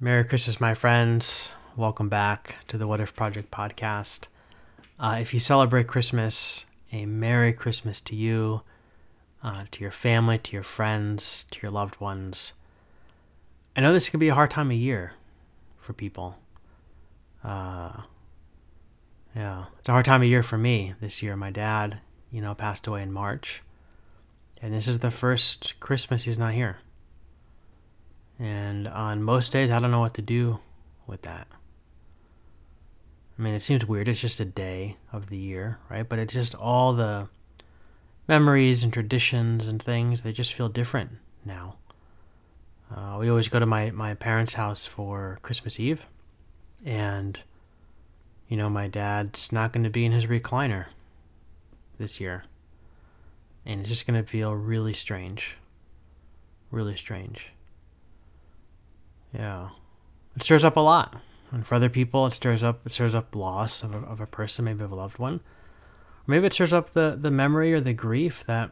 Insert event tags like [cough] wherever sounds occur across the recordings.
Merry Christmas, my friends. Welcome back to the What If Project podcast. Uh, if you celebrate Christmas, a Merry Christmas to you, uh, to your family, to your friends, to your loved ones. I know this can be a hard time of year for people. Uh, yeah, it's a hard time of year for me this year. My dad, you know, passed away in March, and this is the first Christmas he's not here. And on most days, I don't know what to do with that. I mean, it seems weird. It's just a day of the year, right? But it's just all the memories and traditions and things, they just feel different now. Uh, we always go to my, my parents' house for Christmas Eve. And, you know, my dad's not going to be in his recliner this year. And it's just going to feel really strange. Really strange. Yeah. It stirs up a lot. And for other people, it stirs up it stirs up loss of a, of a person, maybe of a loved one. Or maybe it stirs up the, the memory or the grief that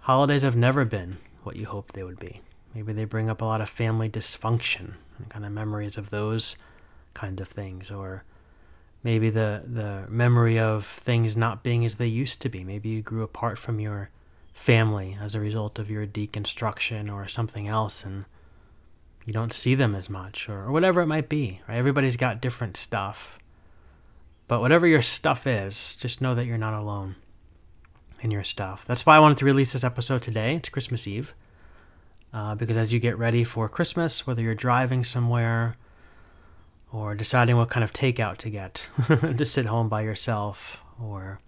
holidays have never been what you hoped they would be. Maybe they bring up a lot of family dysfunction and kind of memories of those kinds of things. Or maybe the, the memory of things not being as they used to be. Maybe you grew apart from your family as a result of your deconstruction or something else and you don't see them as much or, or whatever it might be right? Everybody's got different stuff. But whatever your stuff is just know that you're not alone in your stuff. That's why i wanted to release this episode today. It's christmas eve uh, because as you get ready for christmas whether you're driving somewhere or deciding what kind of takeout to get [laughs] to sit home by yourself or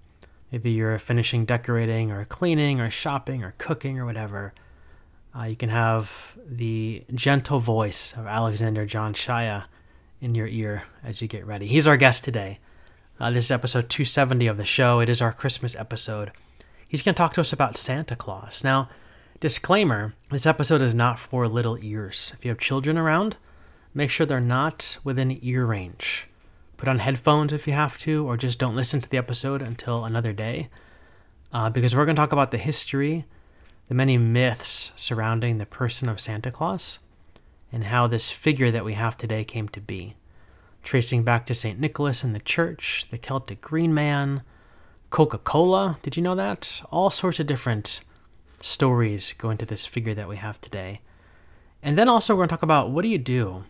maybe you're finishing decorating or cleaning or shopping or cooking or whatever uh, you can have the gentle voice of Alexander John Shaia in your ear as you get ready. He's our guest today. Uh, this is episode 270 of the show. It is our Christmas episode. He's going to talk to us about Santa Claus. Now, disclaimer this episode is not for little ears. If you have children around, make sure they're not within ear range. Put on headphones if you have to, or just don't listen to the episode until another day. Uh, because we're going to talk about the history the many myths surrounding the person of Santa Claus and how this figure that we have today came to be. Tracing back to St. Nicholas and the church, the Celtic Green Man, Coca Cola. Did you know that? All sorts of different stories go into this figure that we have today. And then also, we're going to talk about what do you do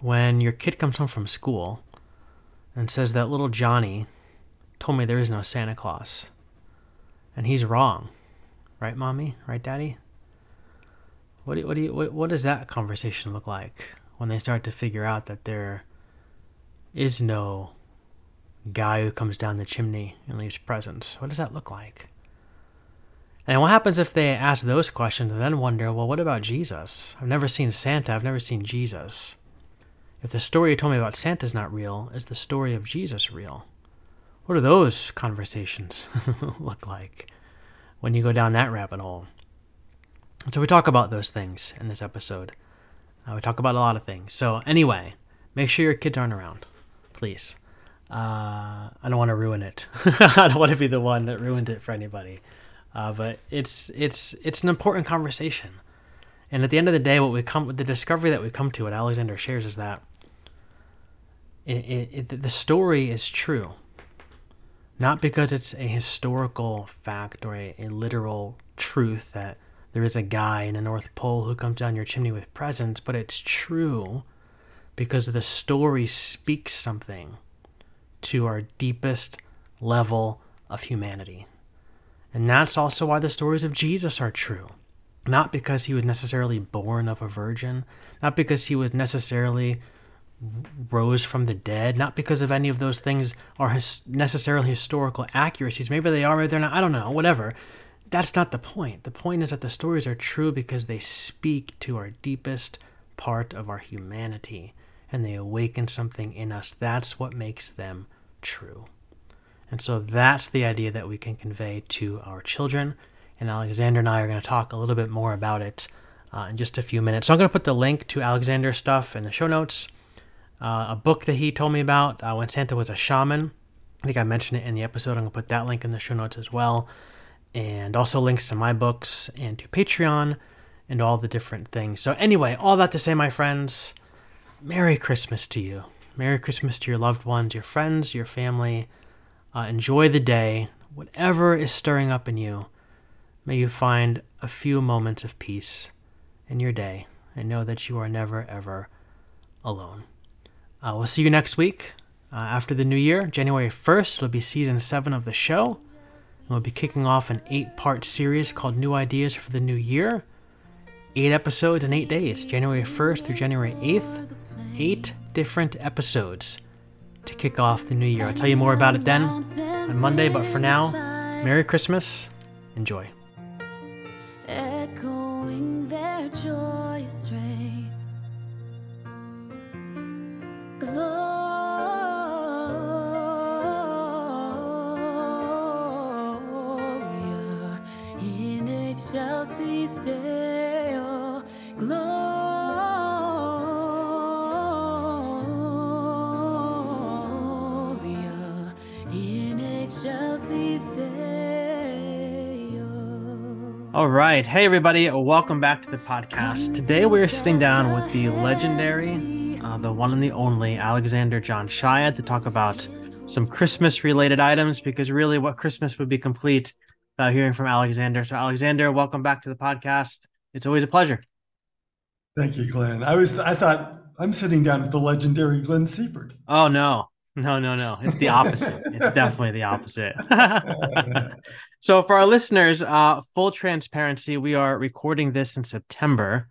when your kid comes home from school and says that little Johnny told me there is no Santa Claus. And he's wrong. Right, mommy? Right, daddy? What do, what do you, what, what does that conversation look like when they start to figure out that there is no guy who comes down the chimney and leaves presents? What does that look like? And what happens if they ask those questions and then wonder, well, what about Jesus? I've never seen Santa. I've never seen Jesus. If the story you told me about Santa is not real, is the story of Jesus real? What do those conversations [laughs] look like? When you go down that rabbit hole. So we talk about those things in this episode. Uh, we talk about a lot of things. So anyway, make sure your kids aren't around, please. Uh, I don't want to ruin it. [laughs] I don't want to be the one that ruined it for anybody. Uh, but it's it's it's an important conversation. And at the end of the day, what we come the discovery that we come to, what Alexander shares, is that it, it, it, the story is true not because it's a historical fact or a, a literal truth that there is a guy in the North Pole who comes down your chimney with presents, but it's true because the story speaks something to our deepest level of humanity. And that's also why the stories of Jesus are true. Not because he was necessarily born of a virgin, not because he was necessarily rose from the dead, not because of any of those things are his necessarily historical accuracies. Maybe they are, maybe they're not. I don't know, whatever. That's not the point. The point is that the stories are true because they speak to our deepest part of our humanity and they awaken something in us. That's what makes them true. And so that's the idea that we can convey to our children. And Alexander and I are going to talk a little bit more about it uh, in just a few minutes. So I'm going to put the link to Alexander's stuff in the show notes uh, a book that he told me about uh, when Santa was a shaman. I think I mentioned it in the episode. I'm going to put that link in the show notes as well. And also links to my books and to Patreon and all the different things. So, anyway, all that to say, my friends, Merry Christmas to you. Merry Christmas to your loved ones, your friends, your family. Uh, enjoy the day. Whatever is stirring up in you, may you find a few moments of peace in your day and know that you are never, ever alone. Uh, we'll see you next week uh, after the new year, January 1st. It'll be season seven of the show. And we'll be kicking off an eight part series called New Ideas for the New Year. Eight episodes in eight days, January 1st through January 8th. Eight different episodes to kick off the new year. I'll tell you more about it then on Monday, but for now, Merry Christmas. Enjoy. In in. All right. Hey, everybody. Welcome back to the podcast. Today, we're sitting down with the legendary, uh, the one and the only Alexander John Shaia to talk about some Christmas related items because really, what Christmas would be complete without hearing from Alexander. So, Alexander, welcome back to the podcast. It's always a pleasure. Thank you, Glenn. I was I thought I'm sitting down with the legendary Glenn Siepert. Oh no. No, no, no. It's the opposite. it's definitely the opposite. [laughs] so for our listeners, uh, full transparency, we are recording this in September.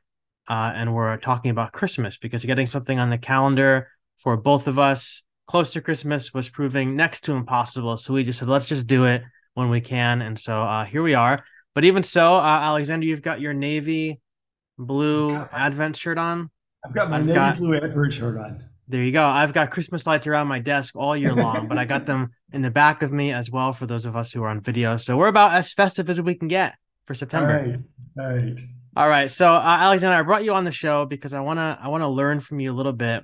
Uh, and we're talking about Christmas because getting something on the calendar for both of us close to Christmas was proving next to impossible. So we just said, let's just do it when we can. And so uh, here we are. But even so, uh, Alexander, you've got your navy blue God. Advent shirt on. I've got my I've navy got, blue Advent shirt on. There you go. I've got Christmas lights around my desk all year long, but I got them in the back of me as well for those of us who are on video. So we're about as festive as we can get for September. All right. All right. All right. So uh, Alexander, I brought you on the show because I wanna I wanna learn from you a little bit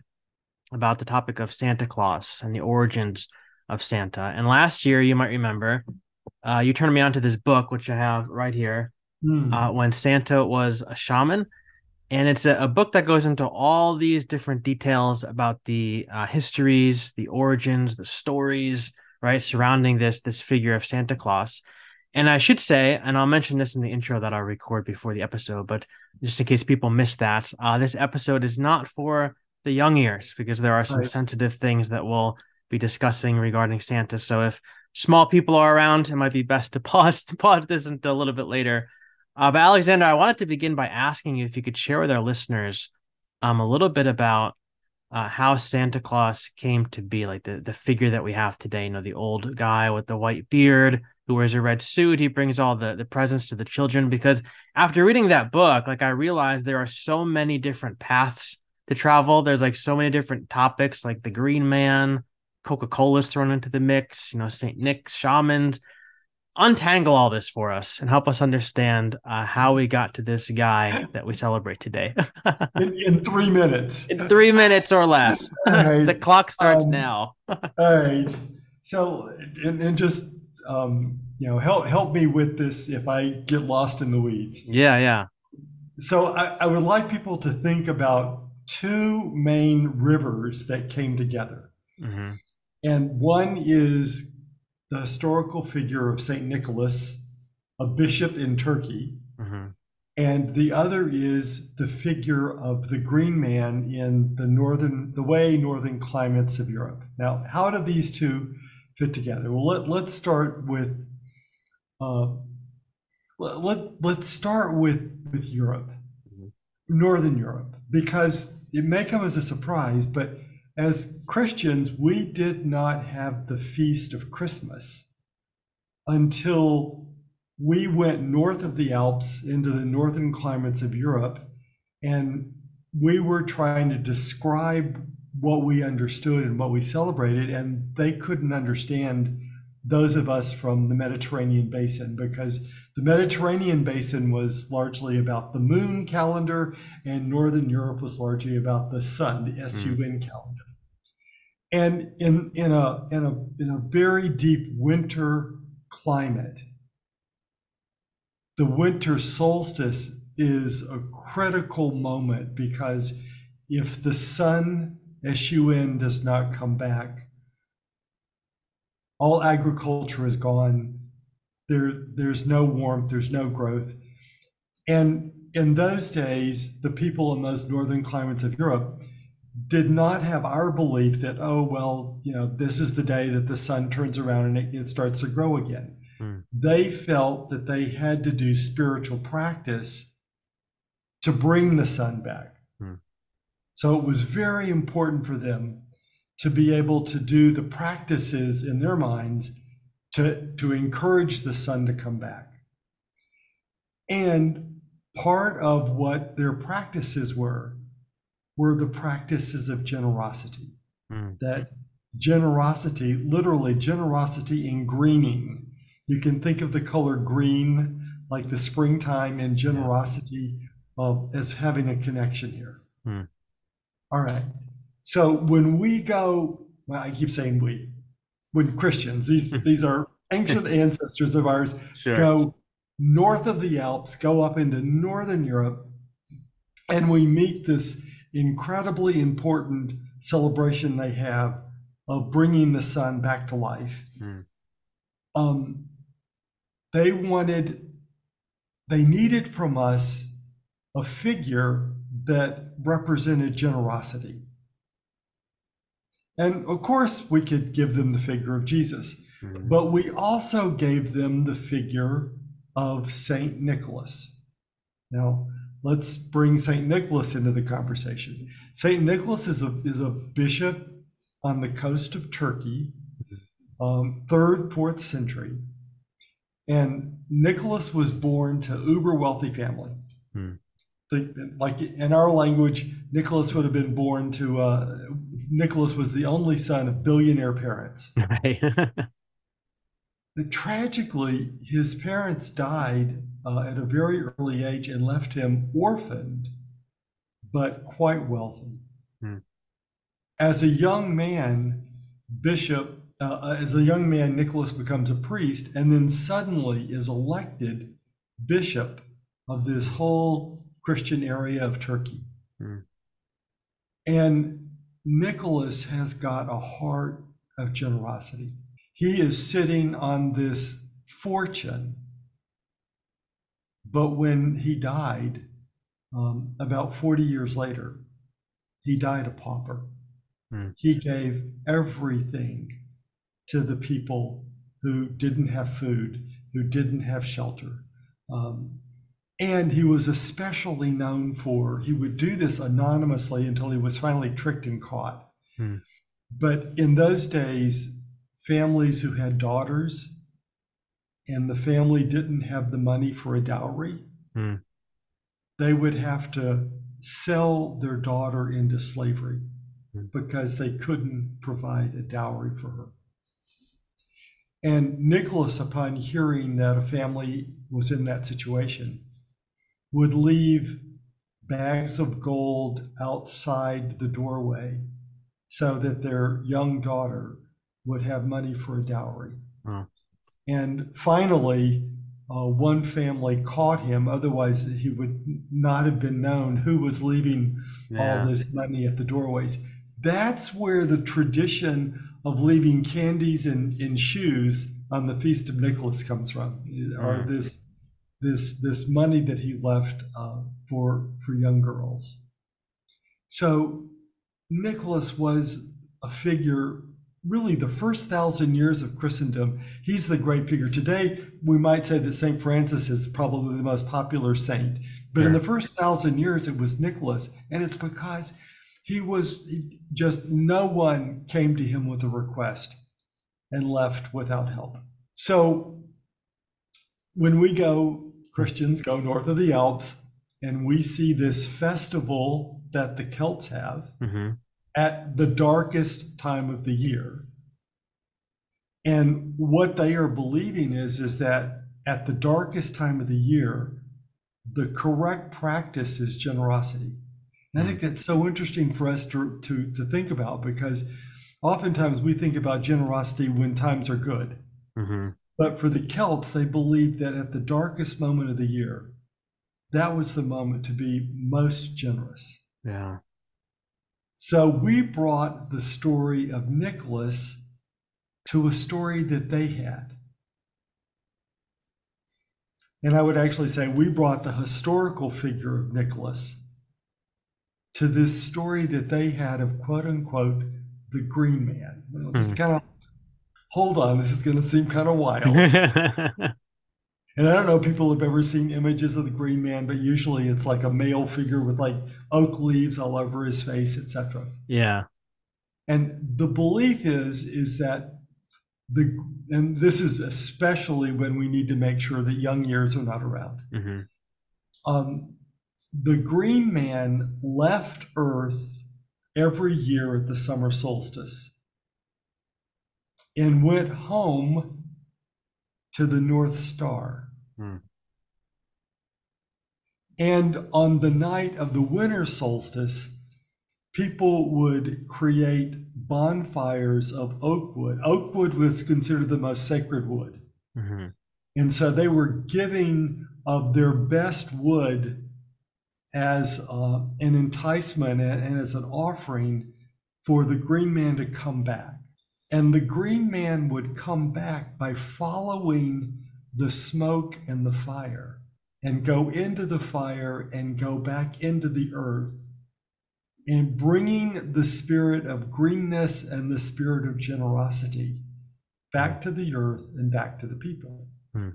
about the topic of Santa Claus and the origins of Santa. And last year, you might remember, uh, you turned me on to this book, which I have right here, mm. uh, when Santa was a shaman and it's a, a, book that goes into all these different details about the uh, histories the origins the stories right surrounding this this figure of santa claus and i should say and i'll mention this in the intro that i'll record before the episode but just in case people miss that uh, this episode is not for the young ears because there are some right. sensitive things that we'll be discussing regarding santa so if small people are around it might be best to [laughs] pause to pause this until a little bit later uh, but Alexander, I wanted to begin by asking you if you could share with our listeners um, a little bit about uh, how Santa Claus came to be, like the the figure that we have today. You know, the old guy with the white beard who wears a red suit. He brings all the the presents to the children. Because after reading that book, like I realized there are so many different paths to travel. There's like so many different topics, like the Green Man, Coca Cola's thrown into the mix. You know, Saint Nick's shamans untangle all this for us and help us understand uh, how we got to this guy that we celebrate today. [laughs] in, in, three minutes. In three minutes or less. [laughs] Right. the clock starts um, now. [laughs] all right. So, and, and just um, you know, help help me with this if I get lost in the weeds. Yeah, yeah. So I, I would like people to think about two main rivers that came together. Mm-hmm. And one is the historical figure of Saint Nicholas, a bishop in Turkey, mm-hmm. and the other is the figure of the Green Man in the northern, the way northern climates of Europe. Now, how do these two fit together? Well, let, let's start with. Uh, let, let, let's start with with Europe, mm-hmm. Northern Europe, because it may come as a surprise, but as Christians, we did not have the feast of Christmas until we went north of the Alps into the northern climates of Europe, and we were trying to describe what we understood and what we celebrated, and they couldn't understand those of us from the Mediterranean basin because the Mediterranean basin was largely about the moon calendar, and Northern Europe was largely about the sun, the SUN mm. calendar and in in a in a in a very deep winter climate the winter solstice is a critical moment because if the sun, S-U-N, does not come back, all agriculture is gone. There, there's no warmth, there's no growth. And in those days, the people in those northern climates of Europe did not have our belief that, oh, well, you know, this is the day that the sun turns around and it, it starts to grow again. Hmm. They felt that they had to do spiritual practice to bring the sun back. Hmm. So it was very important for them to be able to do the practices in their minds to, to encourage the sun to come back. And part of what their practices were were the practices of generosity. Mm. That generosity, literally generosity in greening. You can think of the color green like the springtime and generosity uh, as having a connection here. Mm. All right. So when we go, well, I keep saying we, when Christians, these [laughs] these are ancient ancestors of ours, sure. go north of the Alps, go up into northern Europe, and we meet this incredibly important celebration they have of bringing the sun back to life. Mm. Um, they wanted, they needed from us a figure that represented generosity. And of course, we could give them the figure of Jesus, mm-hmm. but we also gave them the figure of Saint Nicholas. Now, let's bring St. Nicholas into the conversation. St. Nicholas is a, is a bishop on the coast of Turkey, um, third, fourth century. And Nicholas was born to uber wealthy family. Hmm. The, like in our language, Nicholas would have been born to, uh, Nicholas was the only son of billionaire parents. [laughs] Right. [laughs] tragically, his parents died uh, at a very early age and left him orphaned, but quite wealthy. Hmm. As a young man, Bishop, uh, uh, as a young man, Nicholas becomes a priest and then suddenly is elected bishop of this whole Christian area of Turkey. Hmm. And Nicholas has got a heart of generosity. He is sitting on this fortune but when he died, um, about 40 years later, he died a pauper. Mm. He gave everything to the people who didn't have food, who didn't have shelter. Um, and he was especially known for, he would do this anonymously until he was finally tricked and caught. Mm. But in those days, families who had daughters and the family didn't have the money for a dowry, mm. they would have to sell their daughter into slavery mm. because they couldn't provide a dowry for her. And Nicholas, upon hearing that a family was in that situation, would leave bags of gold outside the doorway so that their young daughter would have money for a dowry. And finally, uh, one family caught him. Otherwise, he would not have been known who was leaving yeah. all this money at the doorways. That's where the tradition of leaving candies and, and shoes on the Feast of Nicholas comes from, mm. or this this this money that he left uh, for for young girls. So Nicholas was a figure really the first thousand years of Christendom, he's the great figure. Today, we might say that St. Francis is probably the most popular saint. But in the first thousand years, it was Nicholas. And it's because he was just no one came to him with a request and left without help. So when we go, Christians go north of the Alps, and we see this festival that the Celts have. Mm-hmm at the darkest time of the year. And what they are believing is, is that at the darkest time of the year, the correct practice is generosity. And I think that's so interesting for us to, to, to think about because oftentimes we think about generosity when times are good. Mm-hmm. But for the Celts, they believed that at the darkest moment of the year, that was the moment to be most generous. Yeah. So we brought the story of Nicholas to a story that they had. And I would actually say we brought the historical figure of Nicholas to this story that they had of quote unquote the green man. Well, just hmm. kind of hold on, this is going to seem kind of wild. [laughs] and I don't know if people have ever seen images of the green man, but usually it's like a male figure with like oak leaves all over his face, etc. Yeah. And the belief is is that the and this is especially when we need to make sure that young years are not around. Mm-hmm. Um, the green man left Earth every year at the summer solstice and went home to the North Star. Mm. And on the night of the winter solstice, people would create bonfires of oak wood. Oak wood was considered the most sacred wood. Mm-hmm. And so they were giving of their best wood as uh, an enticement and, and as an offering for the green man to come back. And the green man would come back by following the smoke and the fire and go into the fire and go back into the earth and bringing the spirit of greenness and the spirit of generosity back to the earth and back to the people. Hmm.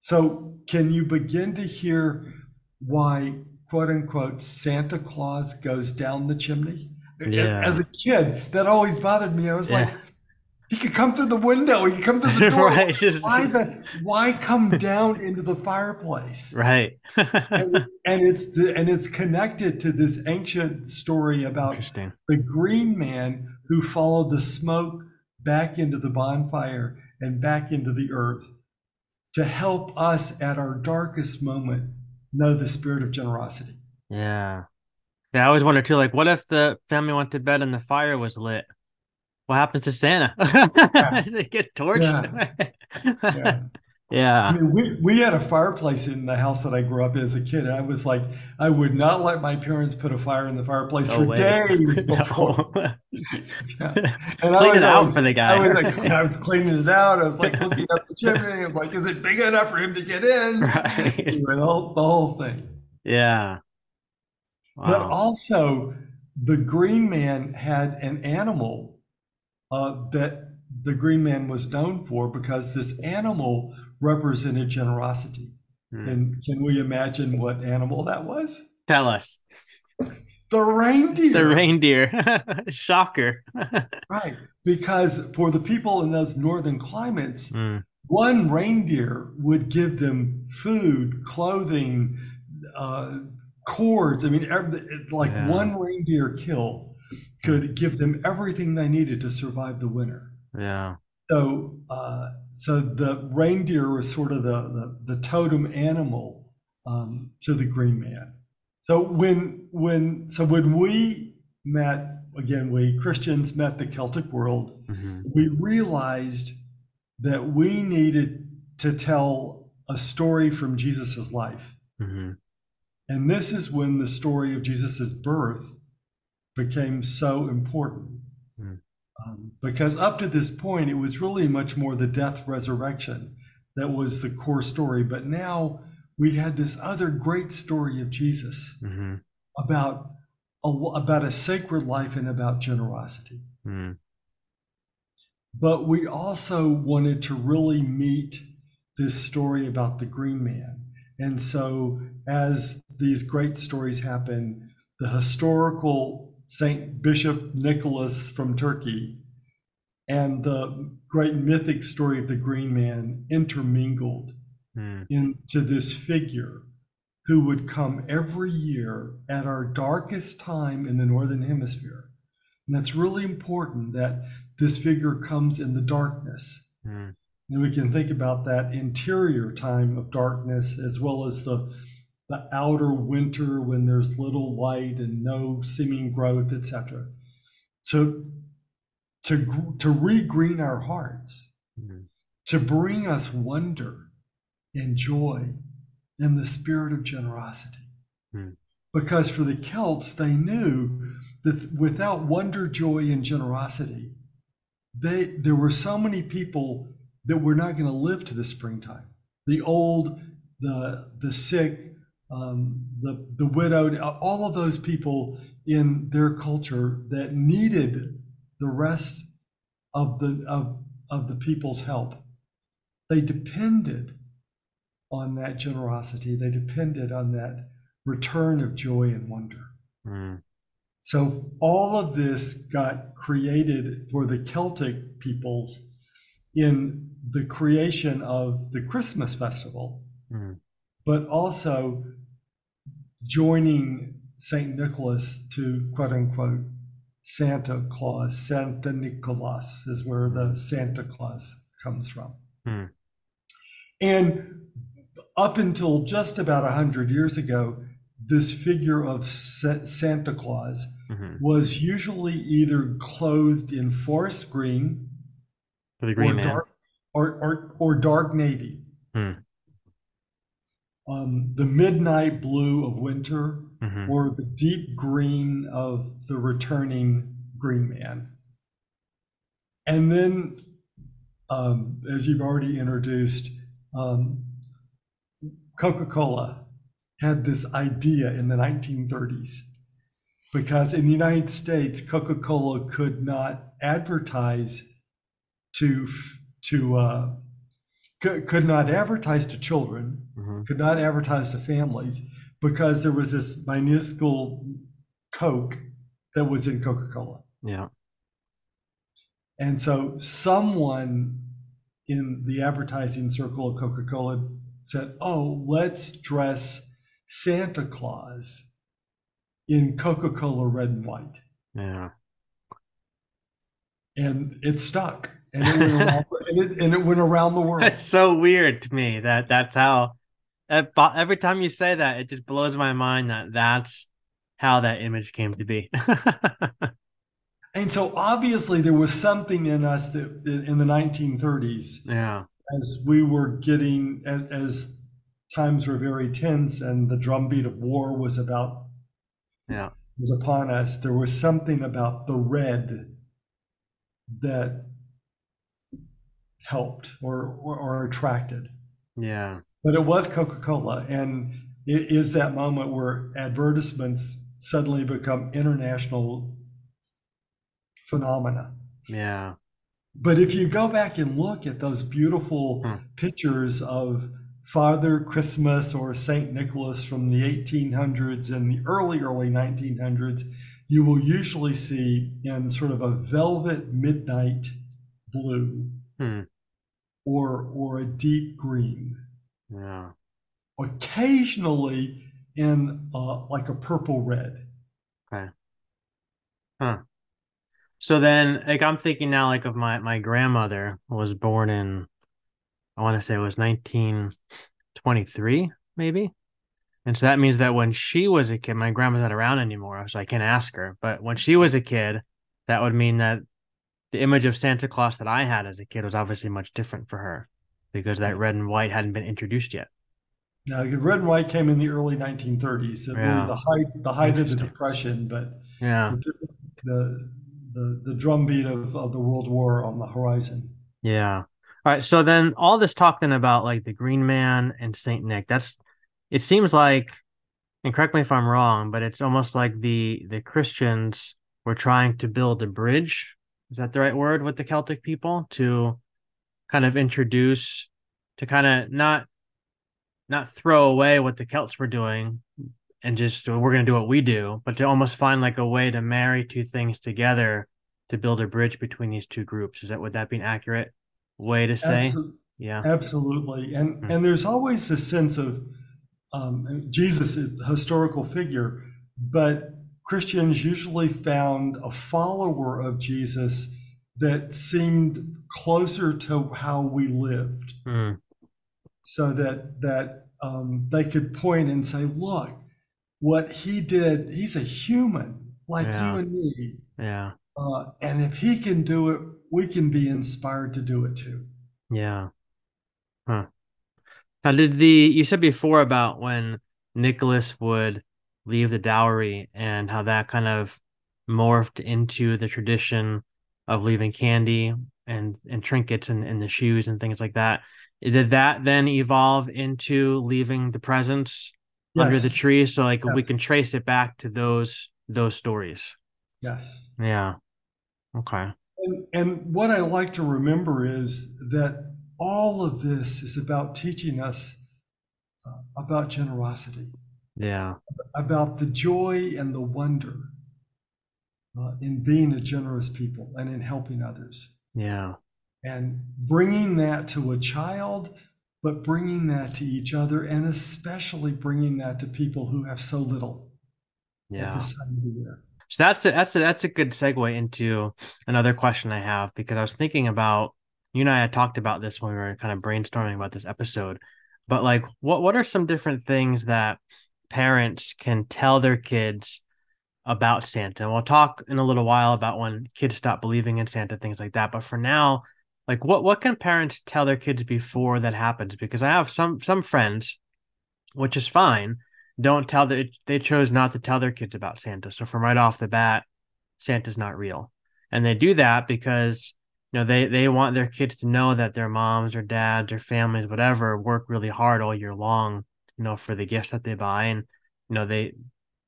So, can you begin to hear why, quote unquote, Santa Claus goes down the chimney? Yeah. As a kid, that always bothered me. I was Yeah. like, he could come through the window, he could come through the [laughs] door. right. Just, Why, the, why come down into the fireplace? right. and, and it's the, and it's connected to this ancient story about the green man who followed the smoke back into the bonfire and back into the earth to help us at our darkest moment know the spirit of generosity. Yeah. Yeah, I always wonder too, like, what if the family went to bed and the fire was lit? What happens to Santa? Does [laughs] it get torched? [laughs] Yeah. Yeah. I mean, we, we had a fireplace in the house that I grew up in as a kid. And I was like, I would not let my parents put a fire in the fireplace No for way. days [laughs] before. No. Yeah. And Clean was it out always- for the guy. I was like, I was cleaning it out. I was like looking up the chimney. I'm like, is it big enough for him to get in? right. Anyway, the whole, the whole thing. Yeah. But also, the Green Man had an animal uh, that the Green Man was known for because this animal represented generosity. Hmm. And can we imagine what animal that was? Tell us. The reindeer. The reindeer. [laughs] Shocker. [laughs] Right. Because for the people in those northern climates, Mm. one reindeer would give them food, clothing, uh, cords. I mean, every, like Yeah. one reindeer kill could give them everything they needed to survive the winter. Yeah. So, uh, so the reindeer was sort of the the, the totem animal um, to the Green Man. So when when so when we met again, we Christians met the Celtic world hmm we realized that we needed to tell a story from Jesus' life. hmm And this is when the story of Jesus' birth became so important. Hmm. Um, because up to this point, it was really much more the death resurrection that was the core story. But now we had this other great story of Jesus hmm about a, about a sacred life and about generosity. hmm But we also wanted to really meet this story about the green man. And so, as these great stories happen, the historical Saint Bishop Nicholas from Turkey and the great mythic story of the green man intermingled hmm into this figure who would come every year at our darkest time in the Northern Hemisphere. And that's really important that this figure comes in the darkness. hmm And we can think about that interior time of darkness as well as the, the outer winter when there's little light and no seeming growth, etc. To, to, to regreen our hearts, hmm to bring us wonder and joy and the spirit of generosity. Hmm. Because for the Celts, they knew that without wonder, joy, and generosity, they there were so many people that were not going to live to the springtime. The old, the the sick, um, the the widowed, all of those people in their culture that needed the rest of the of, of the people's help. They depended on that generosity. They depended on that return of joy and wonder. Mm. So all of this got created for the Celtic peoples in the creation of the Christmas festival, mm. But also joining St. Nicholas to quote unquote Santa Claus. Santa Nicholas is where the Santa Claus comes from. Mm. And up until just about 100 years ago, this figure of Santa Claus mm-hmm. was usually either clothed in forest green, green or. Dark, or, or, or dark navy. Hmm. Um, the midnight blue of winter, mm-hmm. or the deep green of the returning green man. And then, um, as you've already introduced, um, Coca Cola had this idea in the 1930s because in the United States, Coca Cola could not advertise to to uh, could, could not advertise to children, mm-hmm. could not advertise to families because there was this minuscule Coke that was in Coca Cola. Yeah. And so someone in the advertising circle of Coca Cola said, oh, let's dress Santa Claus in Coca Cola red and white. Yeah. And it stuck. And it, went around, and, it, and it went around the world. That's so weird to me that that's how. Every time you say that, it just blows my mind that that's how that image came to be. and so obviously there was something in us that in the 1930s yeah as we were getting as, as times were very tense and the drumbeat of war was about yeah was upon us there was something about the red that helped or or, or attracted. Yeah. But it was coca-cola and it is that moment where advertisements suddenly become international phenomena. Yeah. But if you go back and look at those beautiful Hmm. pictures of Father Christmas or Saint Nicholas from the 1800s and the early, early 1900s, you will usually see in sort of a velvet midnight blue Hmm. or, or a deep green. yeah Occasionally in uh, like a purple red. Okay. Huh. So then, like, I'm thinking now, like, of my my grandmother was born in, I want to say it was 1923, maybe. And so that means that when she was a kid, my grandma's not around anymore, so I can't ask her. But when she was a kid, that would mean that the image of Santa Claus that I had as a kid was obviously much different for her because that red and white hadn't been introduced yet. Now, the red and white came in the early 1930s, so Yeah. really the height the height of the depression, but Yeah. the the the, the drumbeat of, of the World War on the horizon. Yeah. All right. So then all this talk then about like the Green Man and Saint Nick, that's it seems like, and correct me if I'm wrong, but it's almost like the the Christians were trying to build a bridge. Is that the right word with the Celtic people to kind of introduce to kind of not not throw away what the Celts were doing and just "Oh, we're going to do what we do, but to almost find like a way to marry two things together to build a bridge between these two groups. Is that would that be an accurate way to say? Yeah. Absolutely, and Hmm. and there's always this sense of um, Jesus is a historical figure, but Christians usually found a follower of Jesus that seemed closer to how we lived. Mm, so that that um, they could point and say, "Look, what he did. He's a human like Yeah. you and me, yeah. uh, and if he can do it, we can be inspired to do it too." Yeah. Huh. Now, did the you said before about when Nicholas would leave the dowry and how that kind of morphed into the tradition of leaving candy and and trinkets and, and the shoes and things like that. Did that then evolve into leaving the presents yes. under the tree? So like yes. we can trace it back to those those stories. Yes. Yeah. Okay. And, and what I like to remember is that all of this is about teaching us uh, about generosity. Yeah. About the joy and the wonder uh, in being a generous people and in helping others. Yeah. And bringing that to a child, but bringing that to each other, and especially bringing that to people who have so little yeah. at this time of the year. So that's a, that's a, that's a good segue into another question I have because I was thinking about you and I had talked about this when we were kind of brainstorming about this episode, but like what what are some different things that parents can tell their kids about Santa. And we'll talk in a little while about when kids stop believing in Santa, things like that. But for now, like what what can parents tell their kids before that happens? Because I have some some friends, which is fine, don't tell that they chose not to tell their kids about Santa. So from right off the bat, Santa's not real. And they do that because you know they they want their kids to know that their moms or dads or families whatever work really hard all year long you know for the gifts that they buy and you know they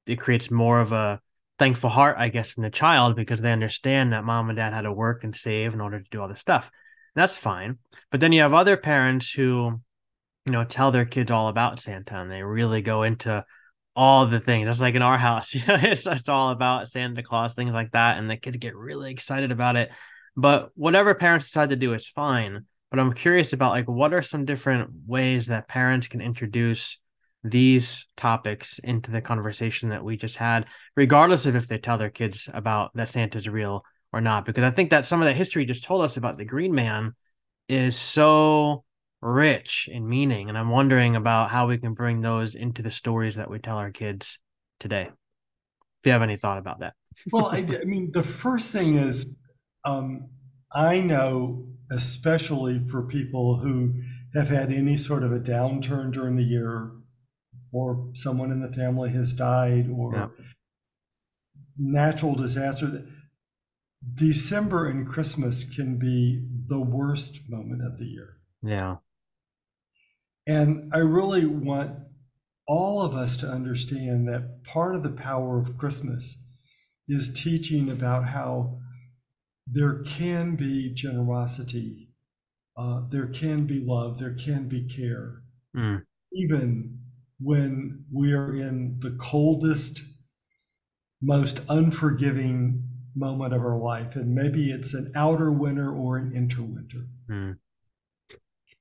it creates more of a thankful heart, I guess, in the child because they understand that mom and dad had to work and save in order to do all this stuff. And that's fine. But then you have other parents who, you know, tell their kids all about Santa and they really go into all the things. That's like in our house, [laughs] you know, it's just all about Santa Claus, things like that. And the kids get really excited about it. But whatever parents decide to do is fine. But I'm curious about like what are some different ways that parents can introduce these topics into the conversation that we just had, regardless of if they tell their kids about that Santa's real or not. Because I think that some of the history just told us about the Green Man is so rich in meaning. And I'm wondering about how we can bring those into the stories that we tell our kids today. If you have any thought about that. well, I, I, mean, the first thing is um, I know, especially for people who have had any sort of a downturn during the year, or someone in the family has died or yeah. natural disaster. December and Christmas can be the worst moment of the year. Yeah. And I really want all of us to understand that part of the power of Christmas is teaching about how there can be generosity, uh, there can be love, there can be care, mm. even when we are in the coldest, most unforgiving moment of our life. And maybe it's an outer winter or an interwinter. Mm.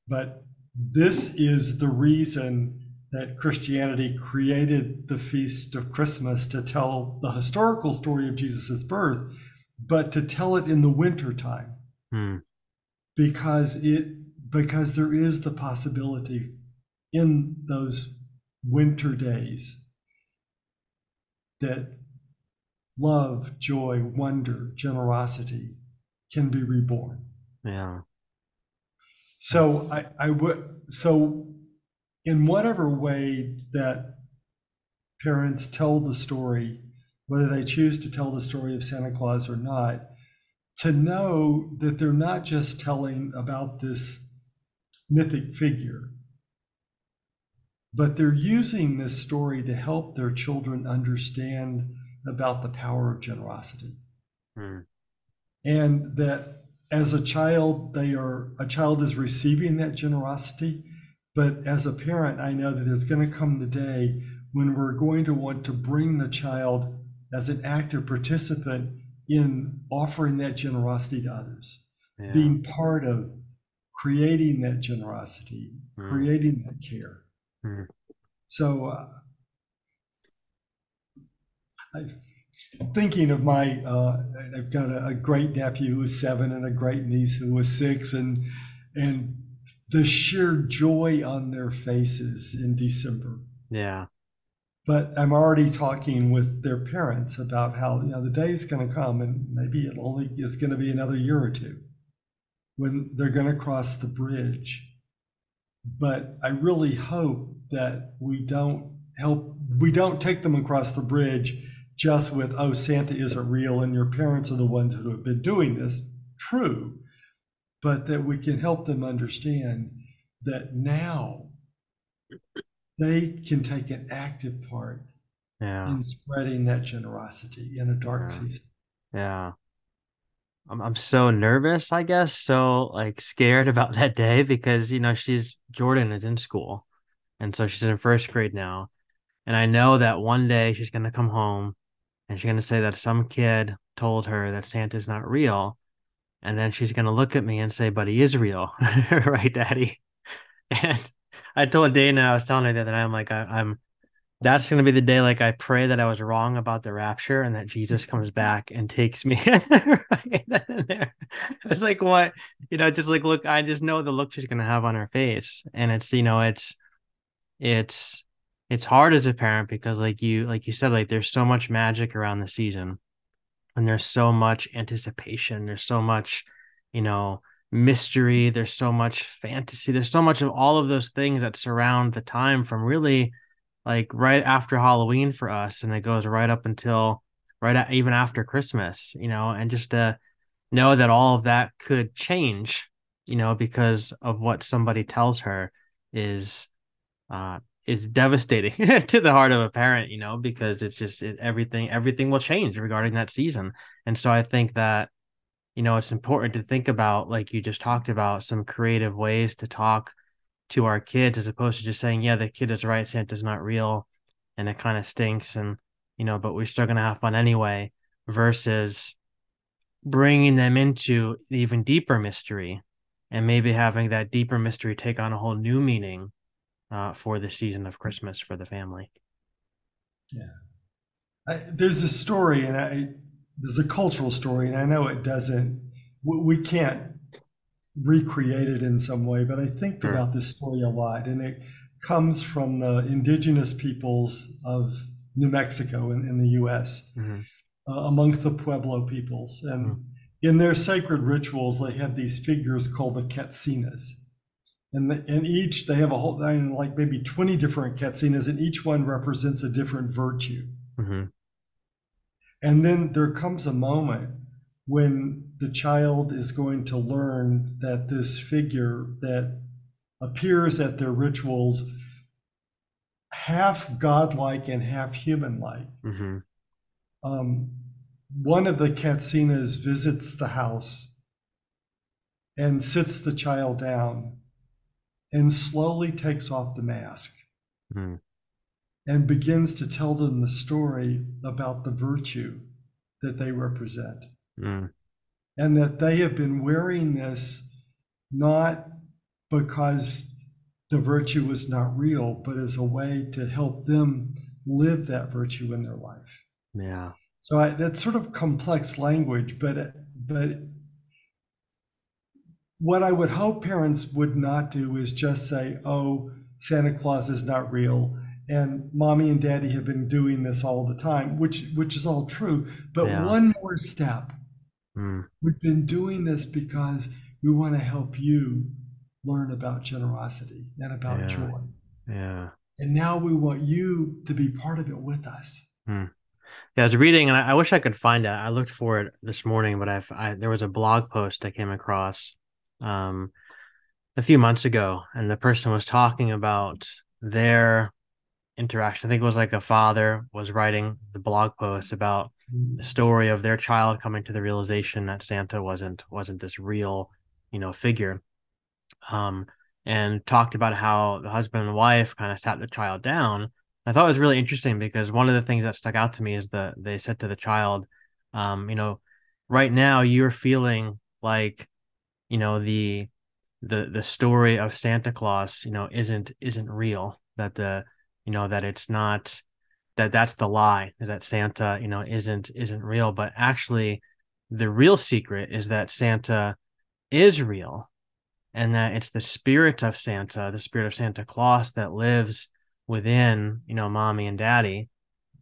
But this is the reason that Christianity created the feast of Christmas to tell the historical story of Jesus' birth, but to tell it in the winter time. Mm. Because it because there is the possibility in those winter days that love, joy, wonder, generosity can be reborn. Yeah. So I, I would so in whatever way that parents tell the story, whether they choose to tell the story of Santa Claus or not, to know that they're not just telling about this mythic figure, but they're using this story to help their children understand about the power of generosity. Hmm. And that as a child, they are a child is receiving that generosity. But as a parent, I know that there's going to come the day when we're going to want to bring the child as an active participant in offering that generosity to others, yeah. being part of creating that generosity, hmm. creating that care. Mm-hmm. So, uh, I, thinking of my, uh, I've got a, a, great nephew who is seven and a great niece who was six, and and the sheer joy on their faces in December. Yeah. But I'm already talking with their parents about how you know the day is going to come, and maybe it only is going to be another year or two when they're going to cross the bridge but I really hope that we don't help, we don't take them across the bridge just with, oh, Santa isn't real and your parents are the ones who have been doing this. True. But that we can help them understand that now they can take an active part yeah. in spreading that generosity in a dark Yeah. season. Yeah. I'm I'm so nervous, I guess, so like scared [laughs] about that day because you know she's Jordan is in school, and so she's in first grade now, and I know that one day she's gonna come home, and she's gonna say that some kid told her that Santa's not real, and then she's gonna look at me and say, "But he is real, [laughs] right, Daddy?" [laughs] And I told Dana, I was telling her the other night, I'm like, I, I'm that's going to be the day like i pray that i was wrong about the rapture and that jesus comes back and takes me. [laughs] Right there. it's like what? You know just like look i just know the look she's going to have on her face. And it's you know it's it's it's hard as a parent because like you like you said like there's so much magic around the season and there's so much anticipation there's so much you know mystery there's so much fantasy there's so much of all of those things that surround the time from really like right after Halloween for us, and it goes right up until right at, even after Christmas, you know, and just to know that all of that could change, you know, because of what somebody tells her is uh is devastating [laughs] to the heart of a parent, you know, because it's just it, everything everything will change regarding that season. And so I think that you know, it's important to think about like you just talked about some creative ways to talk to our kids as opposed to just saying, yeah, the kid is right, Santa's not real and it kind of stinks and you know, but we're still going to have fun anyway versus bringing them into even deeper mystery and maybe having that deeper mystery take on a whole new meaning uh, for the season of Christmas for the family. Yeah. I, there's a story, and I, there's a cultural story, and I know it doesn't, we, we can't recreate it in some way, but I think Sure. about this story a lot, and it comes from the indigenous peoples of New Mexico in, in the U.S. Mhm. Uh, amongst the Pueblo peoples, and Mhm. in their sacred rituals, they have these figures called the Katsinas. And, the, and each they have a whole I mean, like maybe 20 different Katsinas, and each one represents a different virtue. Mhm. And then there comes a moment when the child is going to learn that this figure that appears at their rituals half godlike and half human-like. Mhm. Um, one of the Katsinas visits the house and sits the child down and slowly takes off the mask Mhm. and begins to tell them the story about the virtue that they represent. Mhm. and that they have been wearing this not because the virtue was not real, but as a way to help them live that virtue in their life. Yeah. So I, that's sort of complex language, but but what I would hope parents would not do is just say, "Oh, Santa Claus is not real." And mommy and daddy have been doing this all the time, which which is all true. But Yeah. one more step Mm. We've been doing this because we want to help you learn about generosity and about Yeah. joy. Yeah. And now we want you to be part of it with us. Yeah, I was reading, and I, I wish I could find it. I looked for it this morning, but I've I, there was a blog post I came across um, a few months ago, and the person was talking about their interaction. I think it was like a father was writing the blog post about the story of their child coming to the realization that Santa wasn't wasn't this real, you know, figure. Um, and talked about how the husband and wife kind of sat the child down. I thought it was really interesting because one of the things that stuck out to me is that they said to the child, um, you know, right now you're feeling like, you know, the the the story of Santa Claus, you know, isn't isn't real. That the you know that it's not that that's the lie is that Santa, you know, isn't isn't real, but actually the real secret is that Santa is real and that it's the spirit of Santa, the spirit of Santa Claus that lives within, you know, mommy and daddy.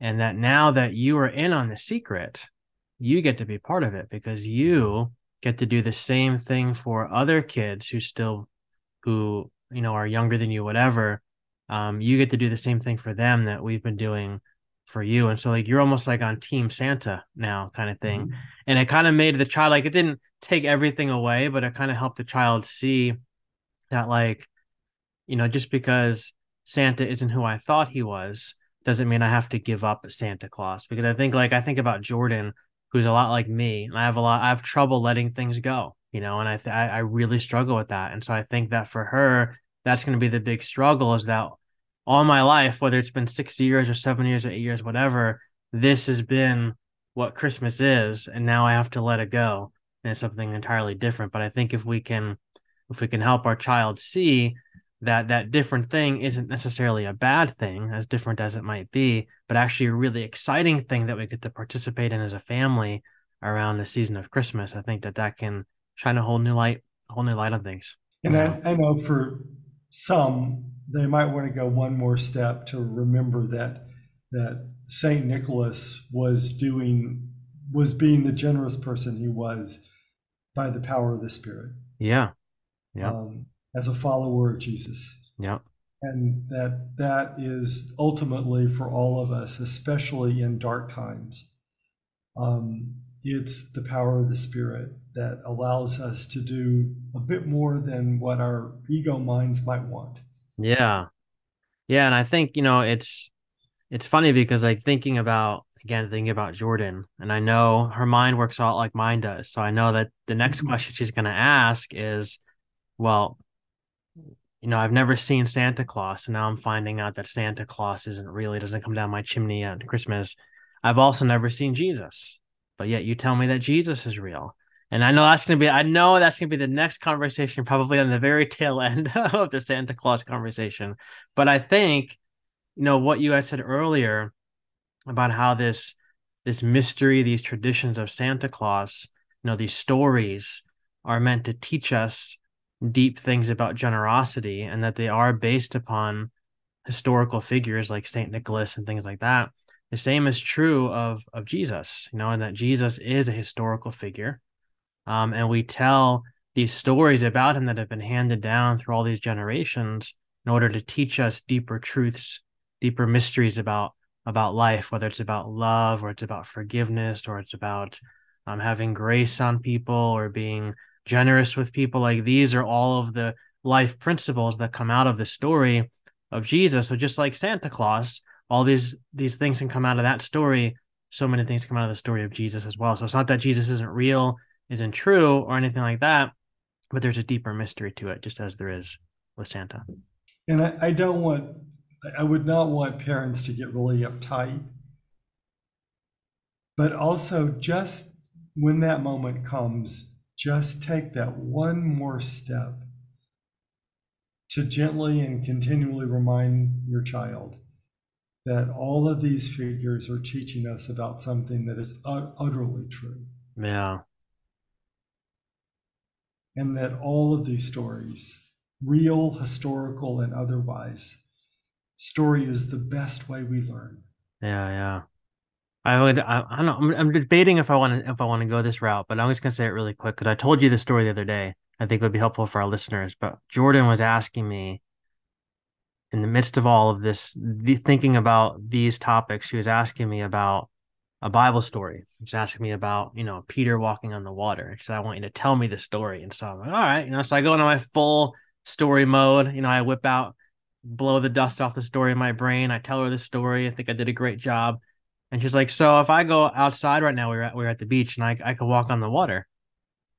And that now that you are in on the secret, you get to be part of it because you get to do the same thing for other kids who still who you know, are younger than you, whatever, um, you get to do the same thing for them that we've been doing for you. And so like you're almost like on team Santa now kind of thing. Mm-hmm. And it kind of made the child like it didn't take everything away, but it kind of helped the child see that like, you know, just because Santa isn't who I thought he was, doesn't mean I have to give up Santa Claus. Because I think like I think about Jordan, who's a lot like me, and I have a lot I have trouble letting things go, you know, and I th- I really struggle with that. And so I think that for her, that's going to be the big struggle is that all my life, whether it's been six years or seven years or eight years, whatever, this has been what Christmas is, and now I have to let it go and it's something entirely different. But I think if we can, if we can help our child see that that different thing isn't necessarily a bad thing, as different as it might be, but actually a really exciting thing that we get to participate in as a family around the season of Christmas, I think that that can shine a whole new light, a whole new light on things. And I, I know for some, they might want to go one more step to remember that that Saint Nicholas was doing was being the generous person he was by the power of the Spirit. Yeah, yeah. Um, as a follower of Jesus. Yeah. And that that is ultimately for all of us, especially in dark times. Um, it's the power of the Spirit that allows us to do a bit more than what our ego minds might want. Yeah. Yeah. And I think, you know, it's it's funny because like thinking about again thinking about Jordan, and I know her mind works a lot like mine does. So I know that the next mm-hmm. question she's gonna ask is, well, you know, I've never seen Santa Claus, and now I'm finding out that Santa Claus isn't really doesn't come down my chimney at Christmas. I've also never seen Jesus, but yet you tell me that Jesus is real. And I know that's to be, I know that's to be the next conversation, probably on the very [laughs] tail end of the Santa Claus conversation. But I think, you know, what you guys said earlier about how this, this mystery, these traditions of Santa Claus, you know, these stories are meant to teach us deep things about generosity and that they are based upon historical figures like Saint Nicholas and things like that. The same is true of of Jesus, you know, and that Jesus is a historical figure um, and we tell these stories about him that have been handed down through all these generations in order to teach us deeper truths, deeper mysteries about about life, whether it's about love or it's about forgiveness or it's about um, having grace on people or being generous with people. Like these are all of the life principles that come out of the story of Jesus. So just like Santa Claus, all these these things can come out of that story. So many things come out of the story of Jesus as well. So it's not that Jesus isn't real isn't true or anything like that, but there's a deeper mystery to it, just as there is with Santa. And I, I don't want, I would not want parents to get really uptight, but also just when that moment comes, just take that one more step to gently and continually remind your child that all of these figures are teaching us about something that is utterly true. Yeah and that all of these stories, real, historical, and otherwise, story is the best way we learn. Yeah, yeah. I would. I, I don't. I'm, debating if I want to if I want to go this route, but I'm just gonna say it really quick because I told you the story the other day. I think it would be helpful for our listeners. But Jordan was asking me in the midst of all of this, the, thinking about these topics. She was asking me about a Bible story. She's asking me about, you know, Peter walking on the water. She said, I want you to tell me the story. And so I'm like, all right, you know, so I go into my full story mode. You know, I whip out, blow the dust off the story in my brain. I tell her the story. I think I did a great job. And she's like, so if I go outside right now, we're at, we're at the beach and I, I could walk on the water.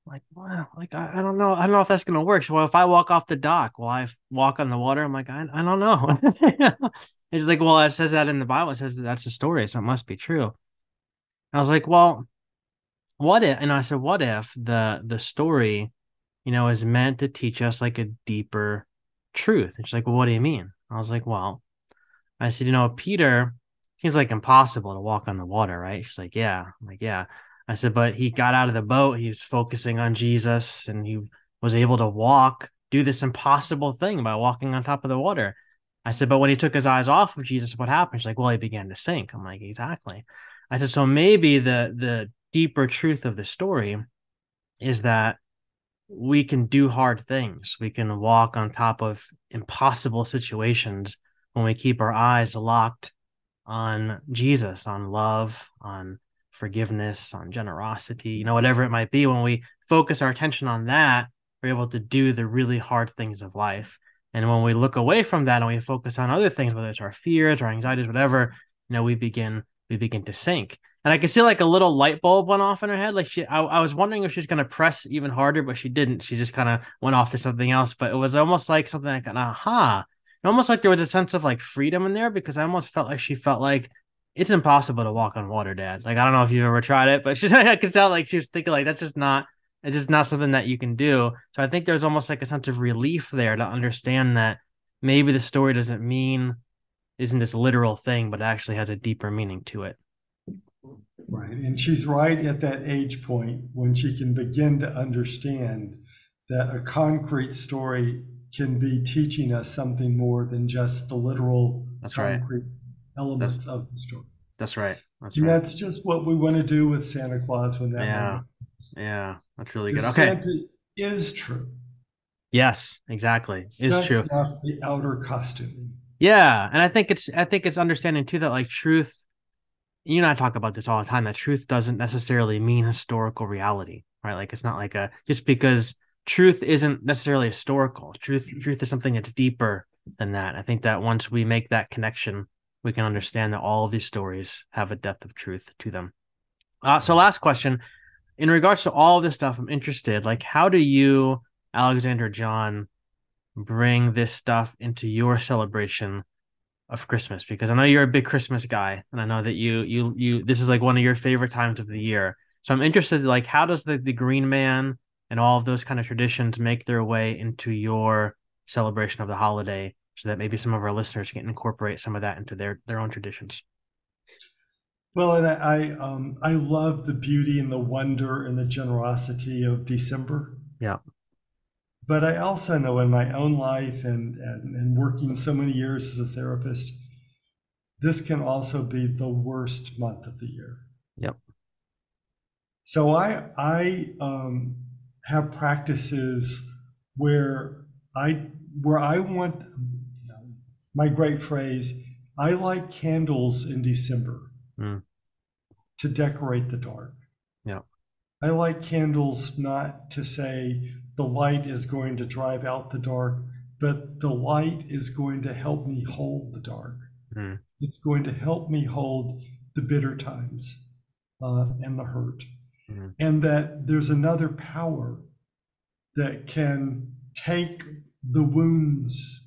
I'm like, wow, like, I, I don't know. I don't know if that's going to work. So, well, if I walk off the dock, will I walk on the water? I'm like, I, I don't know. [laughs] it's like, well, it says that in the Bible. It says that that's a story. So it must be true. I was like, well, what if? And I said, what if the the story, you know, is meant to teach us like a deeper truth? And she's like, well, what do you mean? I was like, well, I said, you know, Peter seems like impossible to walk on the water, right? She's like, yeah. I'm like, yeah. I said, but he got out of the boat. He was focusing on Jesus, and he was able to walk, do this impossible thing by walking on top of the water. I said, but when he took his eyes off of Jesus, what happened? She's like, well, he began to sink. I'm like, exactly. I said, so maybe the the deeper truth of the story is that we can do hard things. We can walk on top of impossible situations when we keep our eyes locked on Jesus, on love, on forgiveness, on generosity, you know, whatever it might be. When we focus our attention on that, we're able to do the really hard things of life. And when we look away from that and we focus on other things, whether it's our fears, our anxieties, whatever, you know, we begin we begin to sink. And I could see like a little light bulb went off in her head. Like she, I, I was wondering if she's gonna press even harder, but she didn't. She just kind of went off to something else. But it was almost like something like an aha. Almost like there was a sense of like freedom in there because I almost felt like she felt like it's impossible to walk on water, Dad. Like I don't know if you've ever tried it, but [laughs] she's I could tell like she was thinking like that's just not it's just not something that you can do. So I think there's almost like a sense of relief there to understand that maybe the story doesn't mean isn't this literal thing, but actually has a deeper meaning to it. Right. And she's right at that age point when she can begin to understand that a concrete story can be teaching us something more than just the literal that's concrete right. elements that's, of the story. That's right. That's and right. that's just what we want to do with Santa Claus when that yeah. Yeah, that's really good. Okay. Santa is true. Yes, exactly. Is Just true. Not the outer costuming. Yeah, and I think it's I think it's understanding too that like truth you and I talk about this all the time that truth doesn't necessarily mean historical reality, right? Like it's not like a just because truth isn't necessarily historical. Truth truth is something that's deeper than that. I think that once we make that connection, we can understand that all of these stories have a depth of truth to them. Uh, so last question, in regards to all this stuff, I'm interested. Like, how do you, Alexander John, bring this stuff into your celebration of Christmas? Because I know you're a big Christmas guy, and I know that you you you this is like one of your favorite times of the year. So I'm interested, like, how does the the Green Man and all of those kind of traditions make their way into your celebration of the holiday, so that maybe some of our listeners can incorporate some of that into their their own traditions? Well, and I I, um, I love the beauty and the wonder and the generosity of December. Yeah. But I also know in my own life and, and, and working so many years as a therapist, this can also be the worst month of the year. Yep. So I I um, have practices where I where I want my great phrase. I like candles in December mm. to decorate the dark. Yeah. I like candles not to say the light is going to drive out the dark, but the light is going to help me hold the dark. Mm. It's going to help me hold the bitter times uh, and the hurt. Mm. And that there's another power that can take the wounds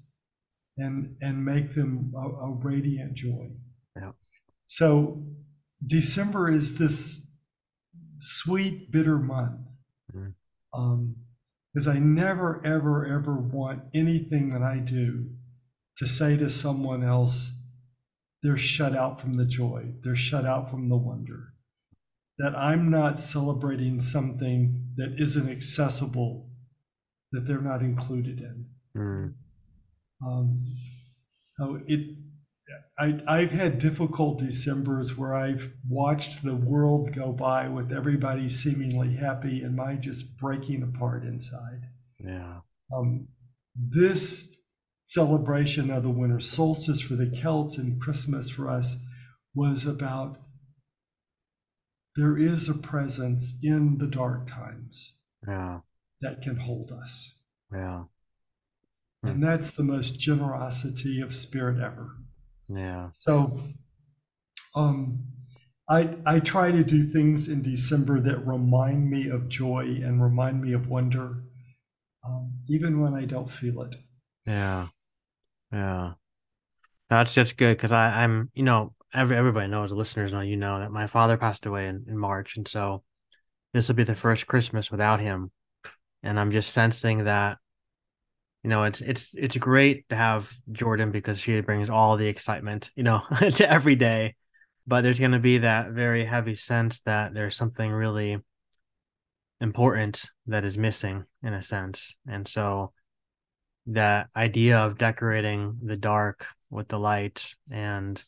and and make them a, a radiant joy. Yeah. So December is this sweet, bitter month. Mm. Um, because I never, ever, ever want anything that I do to say to someone else, they're shut out from the joy, they're shut out from the wonder. That I'm not celebrating something that isn't accessible, that they're not included in. Mm. Um, oh, it. I, I've had difficult December's where I've watched the world go by with everybody seemingly happy and my just breaking apart inside. Yeah. Um, this celebration of the winter solstice for the Celts and Christmas for us was about there is a presence in the dark times Yeah. that can hold us. Yeah. And that's the most generosity of spirit ever. Yeah. So um, I, I try to do things in December that remind me of joy and remind me of wonder, um, even when I don't feel it. Yeah. Yeah. That's just good because I'm, you know, every everybody knows, the listeners know, you know, that my father passed away in, in March. And so this will be the first Christmas without him. And I'm just sensing that, you know, it's it's it's great to have Jordan because she brings all the excitement, you know, [laughs] to every day. But there's gonna be that very heavy sense that there's something really important that is missing in a sense. And so that idea of decorating the dark with the light and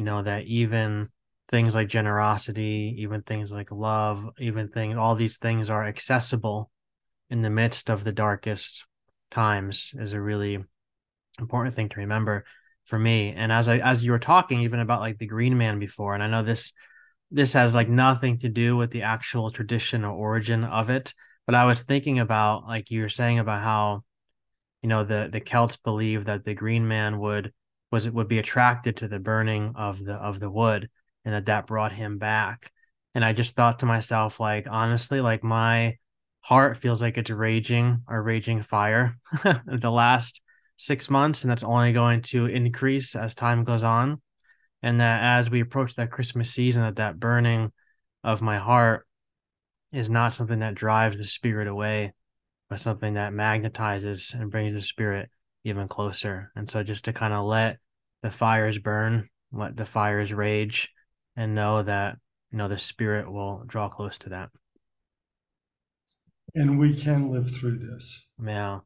you know that even things like generosity even things like love even things all these things are accessible in the midst of the darkest times is a really important thing to remember for me. And as I as you were talking even about like the Green Man before, and I know this this has like nothing to do with the actual tradition or origin of it, but I was thinking about like you were saying about how you know the the Celts believed that the Green Man would was it would be attracted to the burning of the of the wood and that that brought him back. And i just thought to myself like honestly like my heart feels like it's raging a raging fire [laughs] the last six months and that's only going to increase as time goes on. And that as we approach that christmas season that that burning of my heart is not something that drives the spirit away but something that magnetizes and brings the spirit even closer. And so just to kind of let the fires burn, let the fires rage, and know that you know the spirit will draw close to that. And we can live through this. Yeah.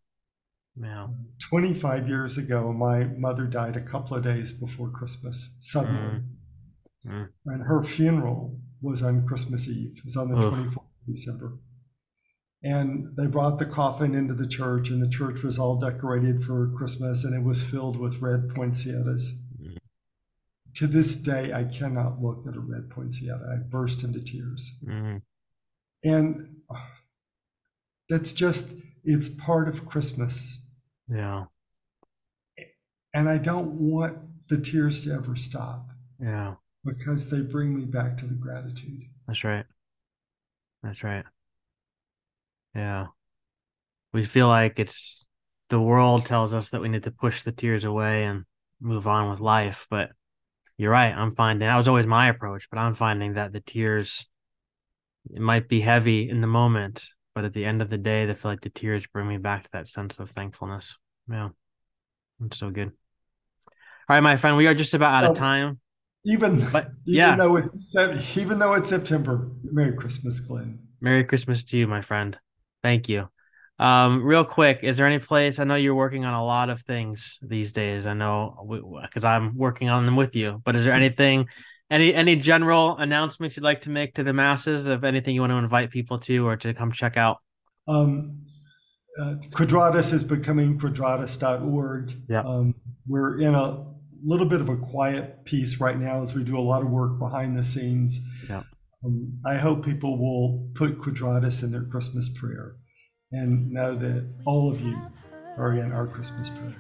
Yeah. 25 years ago, my mother died a couple of days before Christmas, suddenly. Mm. Mm. And her funeral was on Christmas Eve. It was on the Oof. 24th of December. And they brought the coffin into the church, and the church was all decorated for Christmas, and it was filled with red poinsettias. Mm. To this day, I cannot look at a red poinsettia. I burst into tears. Mm. And that's just, it's part of Christmas. Yeah. And I don't want the tears to ever stop. Yeah. Because they bring me back to the gratitude. That's right. That's right. Yeah. We feel like it's the world tells us that we need to push the tears away and move on with life. But you're right. I'm finding that was always my approach, but I'm finding that the tears it might be heavy in the moment, but at the end of the day, they feel like the tears bring me back to that sense of thankfulness. Yeah. It's so good. All right, my friend, we are just about out of um, time. Even but [laughs] even yeah. though it's even though it's September, Merry Christmas, Glenn. Merry Christmas to you, my friend. Thank you. Um, real quick, is there any place? I know you're working on a lot of things these days. I know because I'm working on them with you. But is there anything, any any general announcements you'd like to make to the masses of anything you want to invite people to or to come check out? Um, uh, Quadratos is becoming quadratos.org. Yeah. Um, we're in a little bit of a quiet piece right now as we do a lot of work behind the scenes. Yeah. Um, I hope people will put Quadratos in their Christmas prayer and know that all of you are in our Christmas prayer.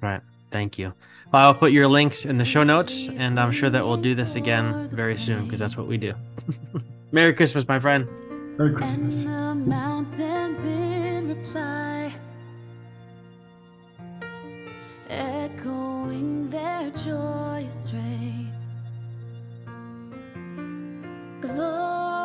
Right. Thank you. Well, I'll put your links in the show notes, and I'm sure that we'll do this again very soon because that's what we do. [laughs] Merry Christmas, my friend. Merry Christmas. echoing their joy straight. Gloria